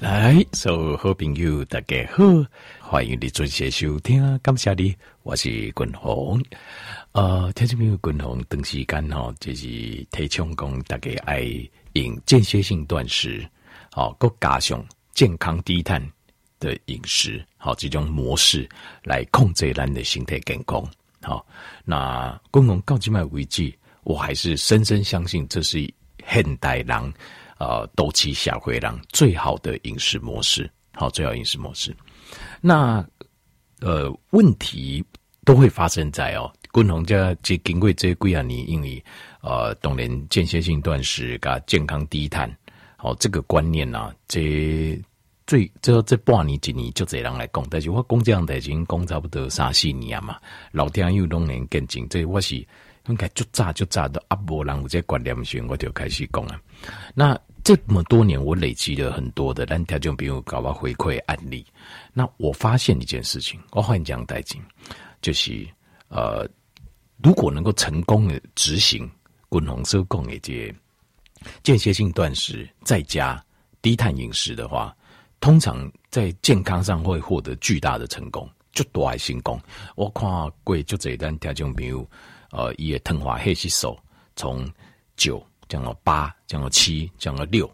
来，所有好朋友大家好，欢迎你准时收听，感谢你，我是君鸿。呃，听众朋友，君鸿等时间哈，就是提倡讲大家爱用间歇性断食，好，佮加上健康低碳的饮食，好，这种模式来控制咱的身体健康。好，那君鸿到今麦为止，我还是深深相信这是现代人。呃，斗气下回让最好的饮食模式，好，最好饮食模式。那呃，问题都会发生在哦，共同家这经过这几啊年，因为呃，当然间歇性断食加健康低碳，好，这个观念呐、啊，这最这这半年几年就这样来讲，但是我讲这样的已经讲差不多三四年嘛，老天又拢能跟进，这我是应该就早就早的阿波人有这观念时，我就开始讲了，那。这么多年，我累积了很多的，但他就比如搞到回馈案例。那我发现一件事情，我换讲代金，就是呃，如果能够成功的执行滚红色供给这间歇性断食，再加低碳饮食的话，通常在健康上会获得巨大的成功，就多爱成功。我看过就这一单，他就比如呃，也腾华黑洗手从九。降到八，降到七，降到六。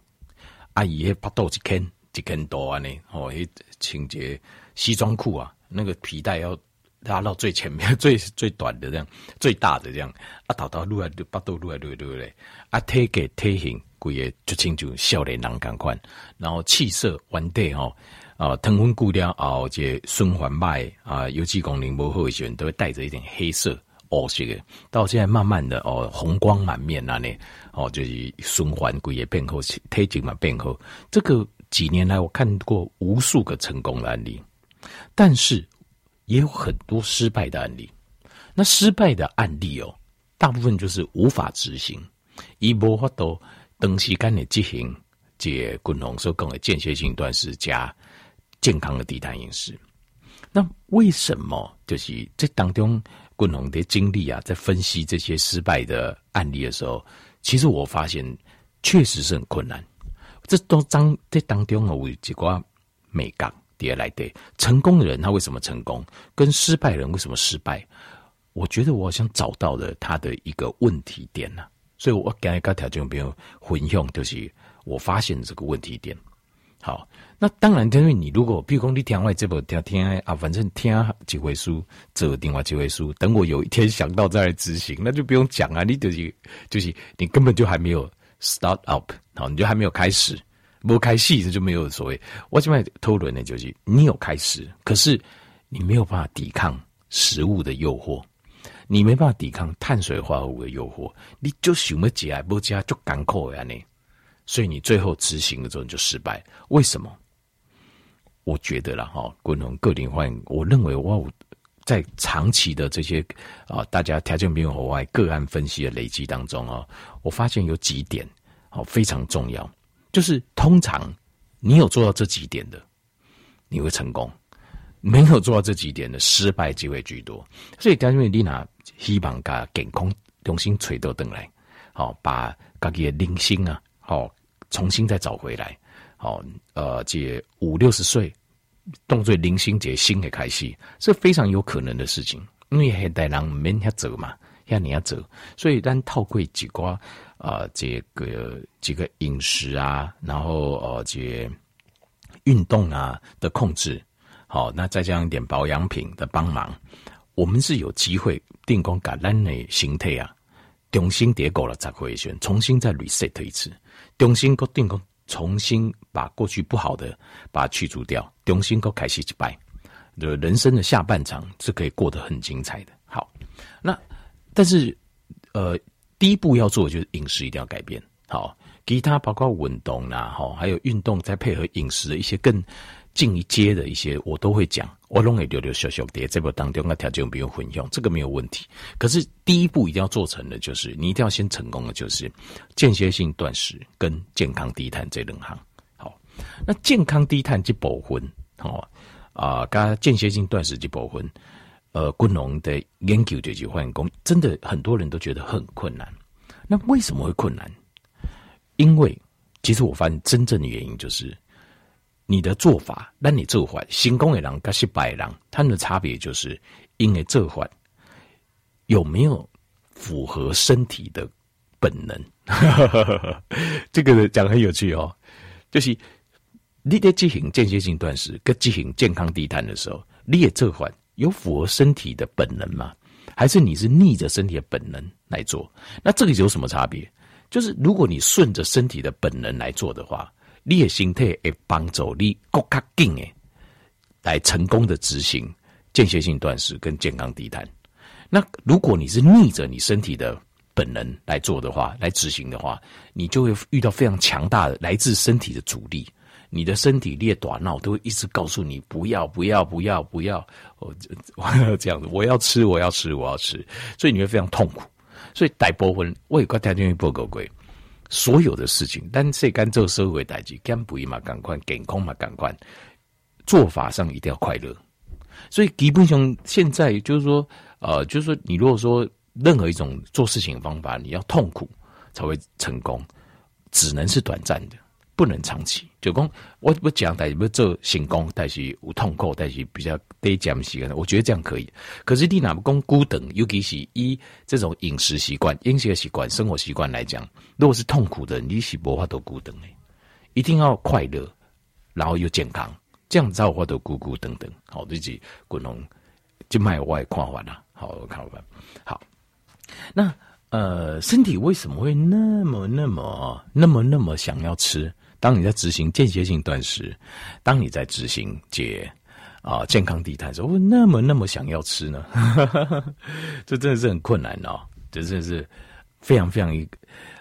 阿姨迄巴肚一坑一坑多安尼，哦，迄清洁西装裤啊，那个皮带要拉到最前面，最最短的这样，最大的这样。啊，头头撸来撸，巴肚撸来撸撸嘞。啊，体格体型规个就清楚少年人感款，然后气色完对吼，啊，糖分过了后，这循环脉啊，有机功能不好的时候，都会带着一点黑色。哦，是的，到现在慢慢的哦，红光满面那里哦，就是循环规也变好，体质嘛变好。这个几年来我看过无数个成功的案例，但是也有很多失败的案例。那失败的案例哦，大部分就是无法执行，一无法度长时间的执行，这滚红所讲的间歇性断食加健康的低碳饮食。那为什么就是这当中？共同的经历啊，在分析这些失败的案例的时候，其实我发现确实是很困难。这都当这当中啊，有几个美感叠来的。成功的人他为什么成功？跟失败人为什么失败？我觉得我好像找到了他的一个问题点呢、啊。所以我刚才跟条件朋友混用，就是我发现这个问题点。好，那当然，因为你如果，比如说你听我这部听听啊，反正听几回书，这另外几回书，等我有一天想到再来执行，那就不用讲啊，你就是就是你根本就还没有 start up，好，你就还没有开始，没开戏这就没有所谓。我现在讨论的就是你有开始，可是你没有办法抵抗食物的诱惑，你没办法抵抗碳水化合物的诱惑，你就想不起来，不加就干苦呀你。所以你最后执行的时候你就失败，为什么？我觉得了哈，共同个体化，我认为哇，在长期的这些啊，大家条件没有和外个案分析的累积当中啊，我发现有几点好非常重要，就是通常你有做到这几点的，你会成功；没有做到这几点的，失败机会居多。所以条件你拿希望把健康重新垂到登来，好把自己的灵性啊，好。重新再找回来，好，呃，这五六十岁，动作零星节新的开始，是非常有可能的事情。因为现代人免遐走嘛，要你要走，所以咱透过几个啊，这个几个饮食啊，然后呃，这运动啊的控制，好，那再加上一点保养品的帮忙，我们是有机会定光橄榄的形态啊，重新叠过了再回旋，重新再 reset 一次。重新个定个，重新把过去不好的把它去除掉，重新个开始一摆，就人生的下半场是可以过得很精彩的。好，那但是呃，第一步要做的就是饮食一定要改变。好，其他包括运动啦，好，还有运动再配合饮食的一些更。进一阶的一些我都会讲，我拢会丢丢小小碟，这部当中的条件没有混用，这个没有问题。可是第一步一定要做成的，就是你一定要先成功的，就是间歇性断食跟健康低碳这两行。好，那健康低碳这部分，好啊，跟间歇性断食这部分，呃，昆农的研究这句话讲，真的很多人都觉得很困难。那为什么会困难？因为其实我发现真正的原因就是。你的做法，那你做法，成功的人跟失败的人，他们的差别就是因为做法有没有符合身体的本能。这个讲很有趣哦，就是你在进行间歇性断食跟进行健康低碳的时候，你的做法有符合身体的本能吗？还是你是逆着身体的本能来做？那这个有什么差别？就是如果你顺着身体的本能来做的话，你的心态会帮助你更加紧诶，来成功的执行间歇性断食跟健康低碳。那如果你是逆着你身体的本能来做的话，来执行的话，你就会遇到非常强大的来自身体的阻力。你的身体裂短脑都会一直告诉你不要不要不要不要，我我要 这样子，我要吃我要吃我要吃，所以你会非常痛苦。所以大部分我也个条件不够贵，所有的事情，但是干做社会代志，干不嘛赶快，健康嘛赶快，做法上一定要快乐。所以基本上现在就是说，呃，就是说，你如果说任何一种做事情方法，你要痛苦才会成功，只能是短暂的。不能长期，就讲我不讲，但是不做成功，但是有痛苦，但是比较得减时间。我觉得这样可以。可是你哪不讲孤等，尤其是以这种饮食习惯、饮食习惯、生活习惯来讲，如果是痛苦的，你是无法度孤等的。一定要快乐，然后又健康，这样才有法度孤孤等等。好，这是滚龙就卖外看完了。好，我看完。好，那呃，身体为什么会那么、那么、那么、那么想要吃？当你在执行间歇性断食，当你在执行解啊健康低碳的时候，会那么那么想要吃呢？这真的是很困难哦，这真的是非常非常一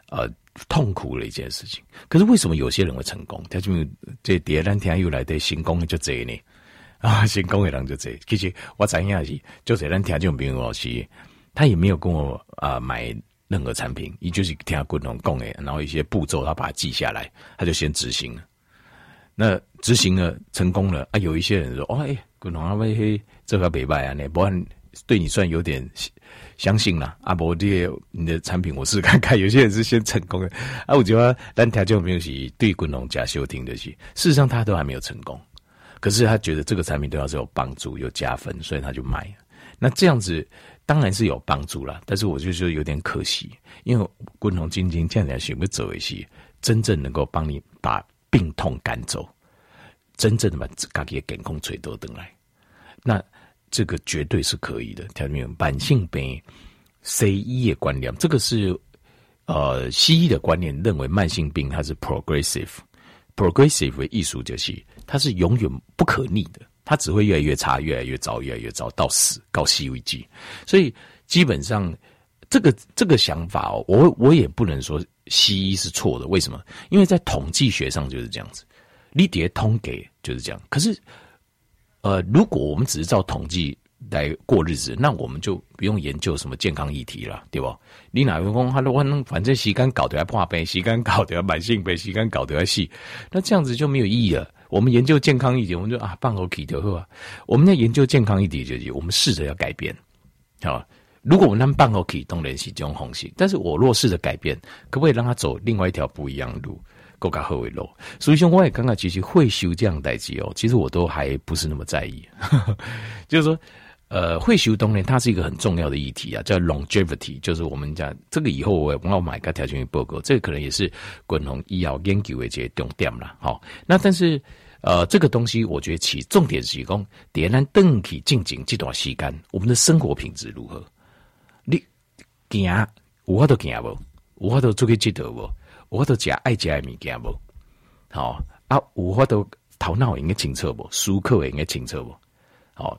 呃痛苦的一件事情。可是为什么有些人会成功？他就这第二天又来的成功就这呢？啊，成功的人就这。其实我知影是，就这两天就比如是，他也没有跟我啊、买。任何产品，你就是听滚龙讲诶，然后一些步骤他把它记下来，他就先执行了。那执行了成功了啊！有一些人说：“哦，哎，滚龙阿威嘿，这个没败啊，那不然对你算有点相信了啊。不，这你的产品我试看看。有些人是先成功的啊，我觉得但他就没有是对滚龙加修听的起，事实上他都还没有成功，可是他觉得这个产品对他是有帮助、有加分，所以他就买。那这样子。当然是有帮助了，但是我就觉得有点可惜，因为滚龙精精这样来选不走一些，真正能够帮你把病痛赶走，真正的把自己的健康垂多等来，那这个绝对是可以的。听到没有？慢性病西医的观念，这个是呃西医的观念认为慢性病它是 progressive，progressive 的艺术就是它是永远不可逆的。它只会越来越差，越来越糟，越来越糟，到死，到死为止。所以基本上，这个这个想法，我我也不能说西医是错的。为什么？因为在统计学上就是这样子，你叠通给就是这样。可是，呃，如果我们只是照统计来过日子，那我们就不用研究什么健康议题了，对吧？你哪个工他说反正时间搞得要破病，时间搞得要慢性病，时间搞得要细，那这样子就没有意义了。我们研究健康一点，我们就啊，放口气就好啊。我们在研究健康一点，就是我们试着要改变，好。如果我们能放口气动联系这种红心，但是我若试着改变，可不可以让他走另外一条不一样的路，更加何为路？所以说，我也刚刚其实会修这样代际哦，其实我都还不是那么在意，就是说。呃，会修东呢，它是一个很重要的议题啊，叫 longevity，就是我们讲这个以后我要买个条件报告，这个可能也是滚龙医药研究的一些重点了。好，那但是呃，这个东西我觉得其重点是讲，点燃灯体静静这段时间，我们的生活品质如何？你行，有法度行无？有法度出去佚佗无？有法度食爱食的物件无？好啊，有法度头脑应该清楚无？思考应该清楚无？好。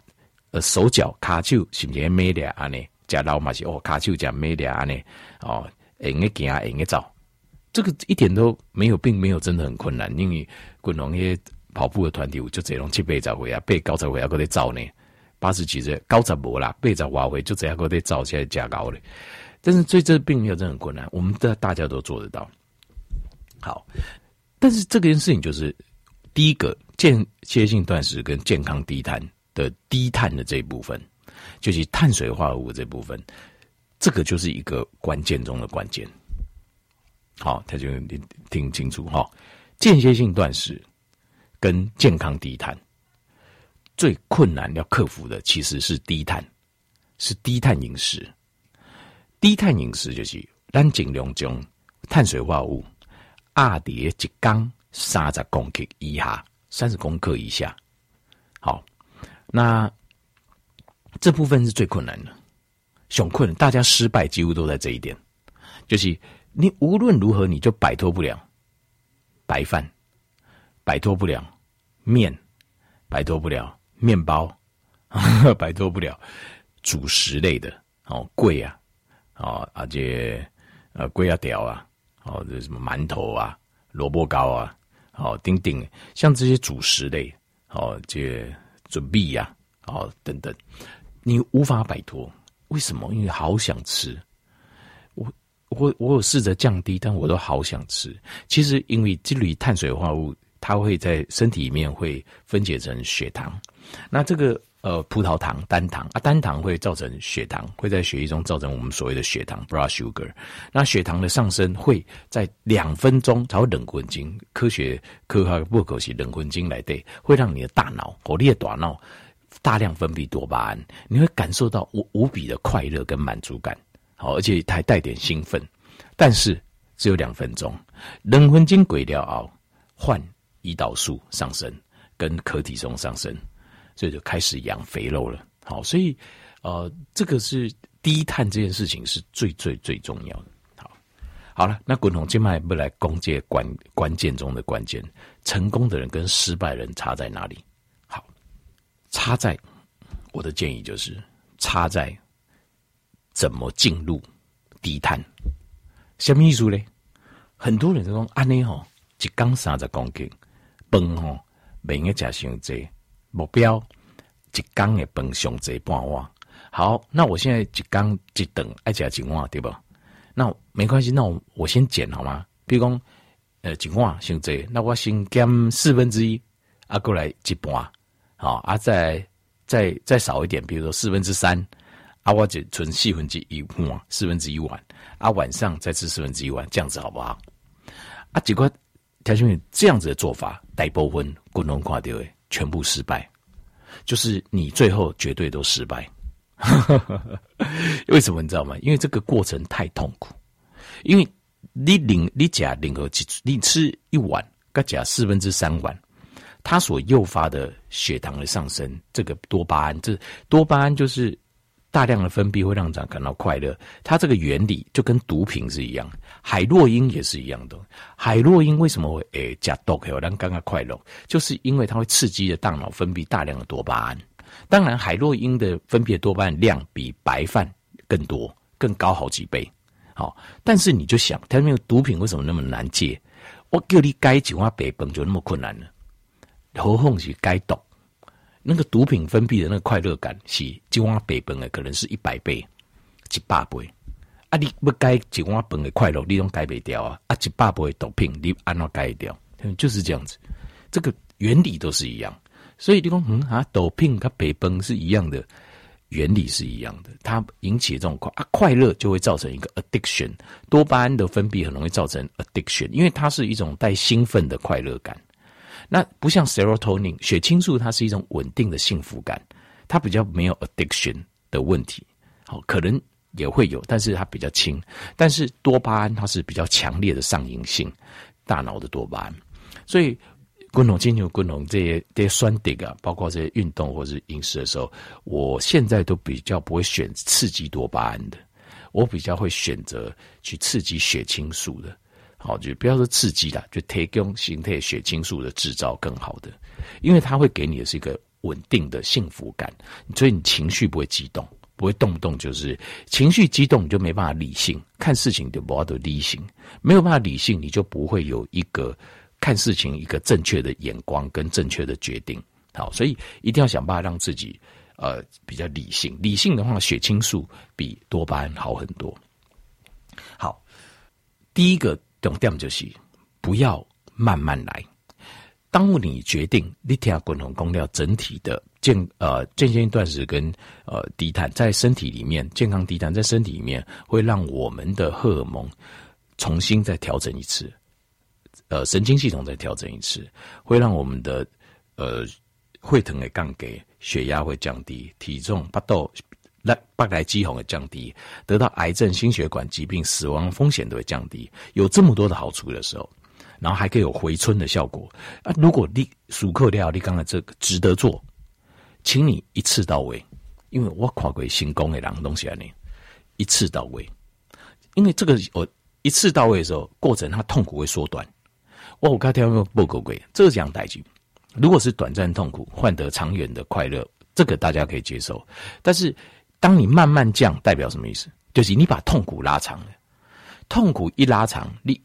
呃，手脚卡手是不是美俩安尼？加老嘛是哦，卡手加美俩安尼哦，应该行，应该走，这个一点都没有，并没有真的很困难。因为滚龙些跑步的团体，就这种七八十回啊，八九十回啊，搁在走呢。八十几岁九十无啦，八十外回就这样搁在走起来加高了。但是这这并没有真的很困难，我们的大家都做得到。好，但是这件事情就是第一个间歇性断食跟健康低碳。的低碳的这一部分，就是碳水化合物这部分，这个就是一个关键中的关键。好，他就听听清楚哈，间歇性断食跟健康低碳，最困难要克服的其实是低碳，是低碳饮食。低碳饮食就是咱尽量将碳水化合物压在一缸三十公克以下，三十公克以下。好，那这部分是最困难的，熊困，大家失败几乎都在这一点，就是你无论如何你就摆脱不了白饭，摆脱不了面，摆脱不了面包，摆脱不了主食类的哦，贵啊。哦，而且呃，贵啊屌啊，哦，这什么馒头啊、萝卜糕啊，哦，丁丁，像这些主食类，哦，这准备呀，哦，等等，你无法摆脱，为什么？因为好想吃，我我我有试着降低，但我都好想吃。其实因为这类碳水化合物，它会在身体里面会分解成血糖，那这个。呃，葡萄糖单糖啊，单糖会造成血糖，会在血液中造成我们所谓的血糖 （blood sugar）。那血糖的上升会在两分钟才会冷昏经，科学科学不可惜冷昏经来对，会让你的大脑或你的大脑大量分泌多巴胺，你会感受到无无比的快乐跟满足感，好，而且还带点兴奋。但是只有两分钟，冷昏经过了后，换胰岛素上升跟可体松上升。所以就开始养肥肉了，好，所以呃，这个是低碳这件事情是最最最重要的。好，好了，那滚筒今麦不来攻击关关键中的关键，成功的人跟失败人差在哪里？好，差在我的建议就是差在怎么进入低碳。什么意思呢？很多人都说安尼吼，一缸三十公斤，饭吼，每个加上这。目标一缸的饭上这半碗，好，那我现在一缸一顿爱加一碗对不？那没关系，那我我先减好吗？比如讲，呃，一碗上这，那我先减四分之一，啊，过来一半，好，啊，再再再少一点，比如说四分之三，啊，我就存四分之一碗，四分之一碗，啊，晚上再吃四分之一碗，这样子好不好？啊，结果条兄弟这样子的做法，大部分共同看到的。全部失败，就是你最后绝对都失败。为什么你知道吗？因为这个过程太痛苦。因为你领你甲领和你吃一碗，搁假四分之三碗，它所诱发的血糖的上升，这个多巴胺，这多巴胺就是。大量的分泌会让人感到快乐，它这个原理就跟毒品是一样，海洛因也是一样的。海洛因为什么会诶加毒？让人感到快乐，就是因为它会刺激的大脑分泌大量的多巴胺。当然，海洛因的分泌的多巴胺量比白饭更多，更高好几倍。好，但是你就想，它那个毒品为什么那么难戒？我叫你戒一碗白饭就那么困难呢？何况是戒毒？那个毒品分泌的那个快乐感是一碗白饭的，可能是一百倍、一百倍。啊，你不改一碗饭的快乐，你都改不掉啊！啊，一百倍的毒品，你安怎改掉？就是这样子，这个原理都是一样。所以你说，嗯啊，毒品跟白饭是一样的，原理是一样的。它引起这种快啊快乐，就会造成一个 addiction。多巴胺的分泌很容易造成 addiction，因为它是一种带兴奋的快乐感。那不像 serotonin 血清素，它是一种稳定的幸福感，它比较没有 addiction 的问题。好，可能也会有，但是它比较轻。但是多巴胺它是比较强烈的上瘾性，大脑的多巴胺。所以，滚筒、金牛、滚筒这些这些酸顶啊，包括这些运动或者是饮食的时候，我现在都比较不会选刺激多巴胺的，我比较会选择去刺激血清素的。好，就不要说刺激了，就提供形态血清素的制造更好的，因为它会给你的是一个稳定的幸福感，所以你情绪不会激动，不会动不动就是情绪激动，你就没办法理性看事情，就不要的理性，没有办法理性，你就不会有一个看事情一个正确的眼光跟正确的决定。好，所以一定要想办法让自己呃比较理性，理性的话，血清素比多巴胺好很多。好，第一个。重点就是不要慢慢来。当你决定你听滚筒公料整体的健呃间歇性断食跟呃低碳在身体里面健康低碳在身体里面会让我们的荷尔蒙重新再调整一次，呃神经系统再调整一次，会让我们的呃会疼的杠给，血压会降低，体重不到来不来肌红的降低，得到癌症、心血管疾病、死亡风险都会降低，有这么多的好处的时候，然后还可以有回春的效果啊！如果你熟客料，你刚才这个值得做，请你一次到位，因为我跨过新工的两个东西啊，你一次到位，因为这个我一次到位的时候，过程它痛苦会缩短。我我刚才听报告过，这样代志，如果是短暂痛苦换得长远的快乐，这个大家可以接受。但是当你慢慢降，代表什么意思？就是你把痛苦拉长了，痛苦一拉长，你。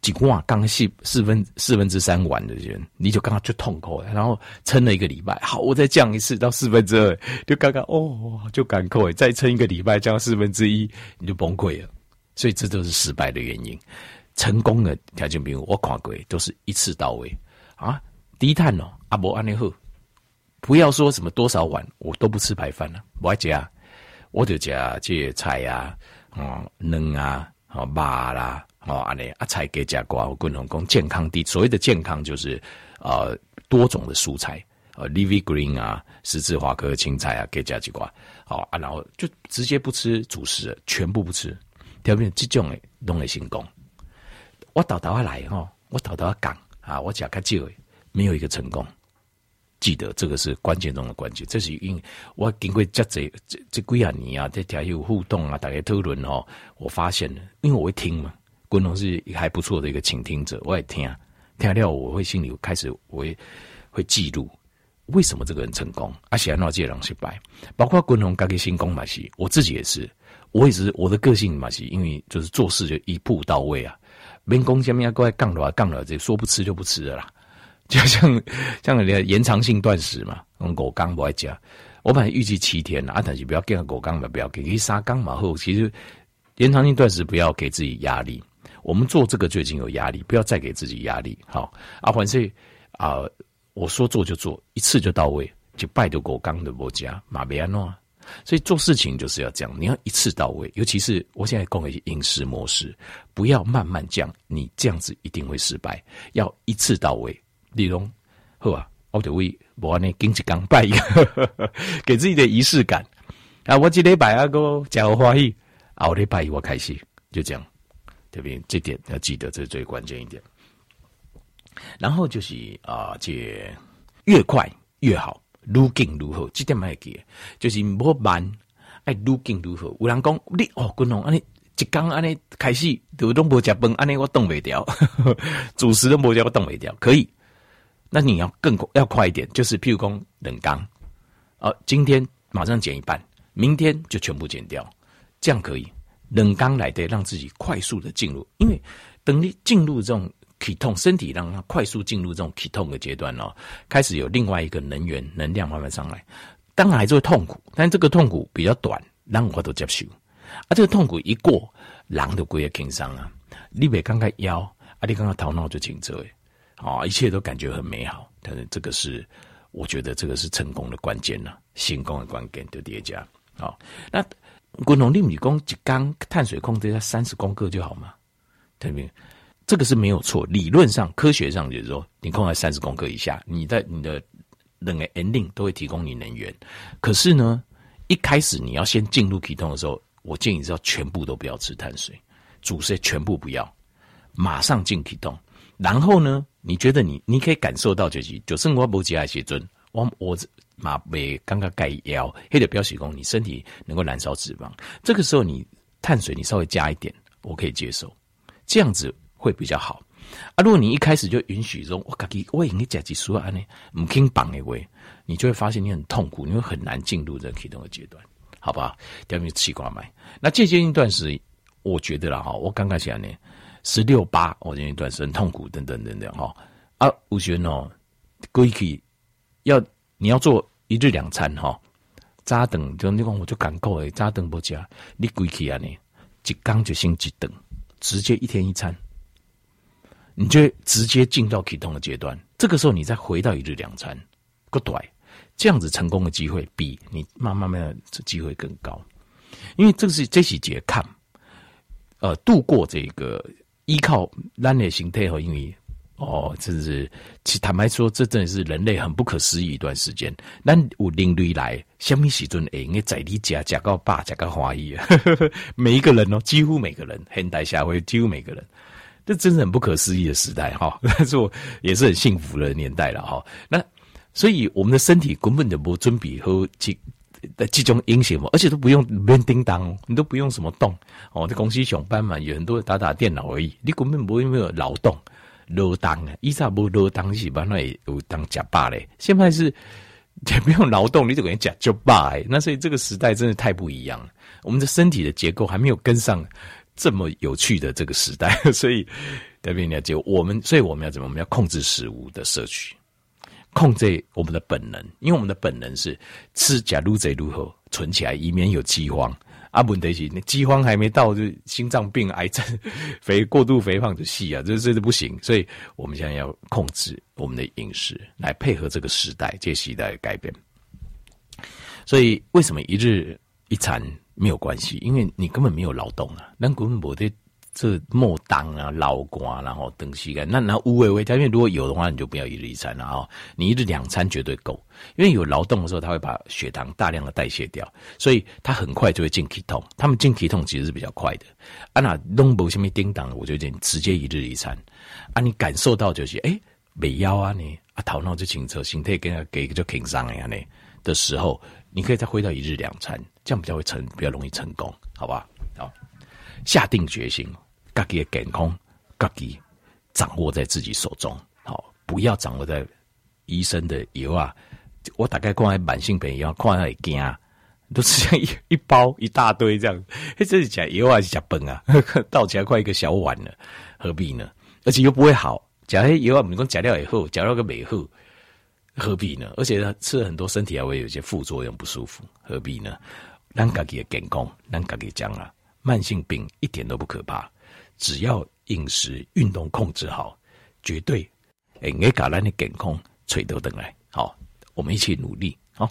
几挂刚四四分四分之三完的人，你就刚刚就痛苦了，然后撑了一个礼拜，好，我再降一次到四分之二，就刚刚哦，就赶快再撑一个礼拜降到四分之一，你就崩溃了。所以这都是失败的原因。成功的条件，比如我看过都是一次到位啊，低碳哦，阿伯安尼好，不要说什么多少碗，我都不吃白饭了，我爱加，我就食这些菜啊，哦，卵啊，哦，肉啦。哦，安尼啊，菜给加瓜，我共同讲健康的，所谓的健康就是，呃，多种的蔬菜，呃，leafy green 啊，十字花科青菜啊，给加几瓜，哦啊，然后就直接不吃主食，全部不吃，条件这种诶，拢会成功。我倒倒来吼，我倒倒讲啊，我食较少诶，没有一个成功。记得这个是关键中的关键，这是因为我经过这这这这几啊年啊，在条有互动啊，大家讨论哦，我发现了，因为我会听嘛。滚龙是还不错的一个倾听者，我也听听了，我会心里开始我会会记录为什么这个人成功，而且让这些人失败。包括滚龙刚给新功嘛是，我自己也是，我也是我的个性嘛是，因为就是做事就一步到位啊。员工下面要过来杠的话，杠了这说不吃就不吃的啦，就像像人家延长性断食嘛，用狗缸不爱加。我本来预计七天啊，但是不要给狗缸嘛，不要给一沙缸嘛后，其实延长性断食不要给自己压力。我们做这个最近有压力，不要再给自己压力。好，啊，反正啊，我说做就做，一次就到位，就拜得过刚的国家马别安诺。所以做事情就是要这样，你要一次到位。尤其是我现在讲的饮食模式，不要慢慢降，你这样子一定会失败。要一次到位，李龙，好啊，我就为我呢经济刚拜一个，给自己的仪式感啊。我这礼拜啊个假我欢喜，后礼拜一我开始，就这样。这边这点要记得，这是最关键一点。然后就是啊，这越快越好，愈紧愈好，这点要记。就是莫慢，哎，愈紧愈好。有人讲你哦，滚龙，安尼一刚安尼开始就都无食饭，安尼我动不掉，主食都无食我动不掉。可以，那你要更要快一点，就是譬如讲冷刚，哦，今天马上减一半，明天就全部减掉，这样可以。冷刚来的，让自己快速的进入，因为等你进入这种体痛，身体让它快速进入这种体痛的阶段哦，开始有另外一个能源能量慢慢上来，当然还是会痛苦，但这个痛苦比较短，让我都接受。啊，这个痛苦一过，狼都归也轻伤啊！你别刚刚腰，啊，你刚刚头脑就紧张诶，啊，一切都感觉很美好。但是这个是，我觉得这个是成功的关键了，成功的关键就叠加。好，那。滚龙，你米工一缸碳水控制在三十公克就好吗？对不对？这个是没有错，理论上、科学上就是说，你控在三十公克以下，你在你的冷的 ending 都会提供你能源。可是呢，一开始你要先进入启动的时候，我建议是要全部都不要吃碳水，主食全部不要，马上进启动。然后呢，你觉得你你可以感受到就是，就生活不节哀写尊，我我。马尾刚刚盖腰，黑的标示功，你身体能够燃烧脂肪。这个时候你碳水你稍微加一点，我可以接受，这样子会比较好。啊，如果你一开始就允许说，我自己我已经加几十安呢，唔听绑的位，你就会发现你很痛苦，你会很难进入这启动的阶段，好不好？第二名气挂麦，那这阶段时，我觉得了哈，我刚刚讲呢，十六八，我这一段是很痛苦，等等等等哈。啊，我觉得呢，归去要你要做。一日两餐哈，早顿就你讲我就赶够诶，早顿不加，你归去啊你，一刚就先一顿，直接一天一餐，你就直接进到启动的阶段。这个时候你再回到一日两餐，个短，这样子成功的机会比你慢慢慢的机会更高。因为这是这几节看，呃，度过这个依靠咱的形态和因为哦，真是，其坦白说，这真的是人类很不可思议一段时间。那我领队来，什么时阵会用在你家家到爸家到华裔？每一个人哦，几乎每个人，现代社会几乎每个人，这真是很不可思议的时代哈。但是我也是很幸福的年代了哈。那所以我们的身体根本就不准备和这的这种英雄嘛，而且都不用不用叮当，你都不用什么动哦。在公司上班嘛，有很多打打电脑而已，你根本不会没有劳动。劳动啊，以前没劳动是把那有当假霸嘞，现在是 也不用劳动，你就可以假就霸。那所以这个时代真的太不一样了，我们的身体的结构还没有跟上这么有趣的这个时代，所以特别了解我们，所以我们要怎么？我们要控制食物的摄取，控制我们的本能，因为我们的本能是吃假如贼如何存起来，以免有饥荒。阿本德西，那饥荒还没到，就心脏病、癌症、肥过度肥胖的戏啊，这这都不行。所以我们现在要控制我们的饮食，来配合这个时代、这个时代的改变。所以为什么一日一餐没有关系？因为你根本没有劳动啊，那根本没得。这莫当啊，老瓜，然后等西干，那那无为为条件，如果有的话，你就不要一日一餐了啊，你一日两餐绝对够，因为有劳动的时候，它会把血糖大量的代谢掉，所以它很快就会进体痛。他们进体痛其实是比较快的。啊，那弄不下面叮当，我就直接一日一餐。啊，你感受到就是哎，没腰啊你啊头脑就清澈，心态跟给个就轻松呀呢的时候，你可以再回到一日两餐，这样比较会成，比较容易成功，好吧？好，下定决心。自己的健康，自己掌握在自己手中，好，不要掌握在医生的药啊。我大概看来慢性病药，看来会惊，都是像一一包一大堆这样。这是假药还是假崩啊？倒起来快一个小碗了，何必呢？而且又不会好。假药啊，你讲假料以后，假料个美后，何必呢？而且吃了很多，身体还会有一些副作用，不舒服，何必呢？咱自己的健康，咱自己讲啊，慢性病一点都不可怕。只要饮食、运动控制好，绝对诶，给咱的健康垂头等来。好，我们一起努力，好。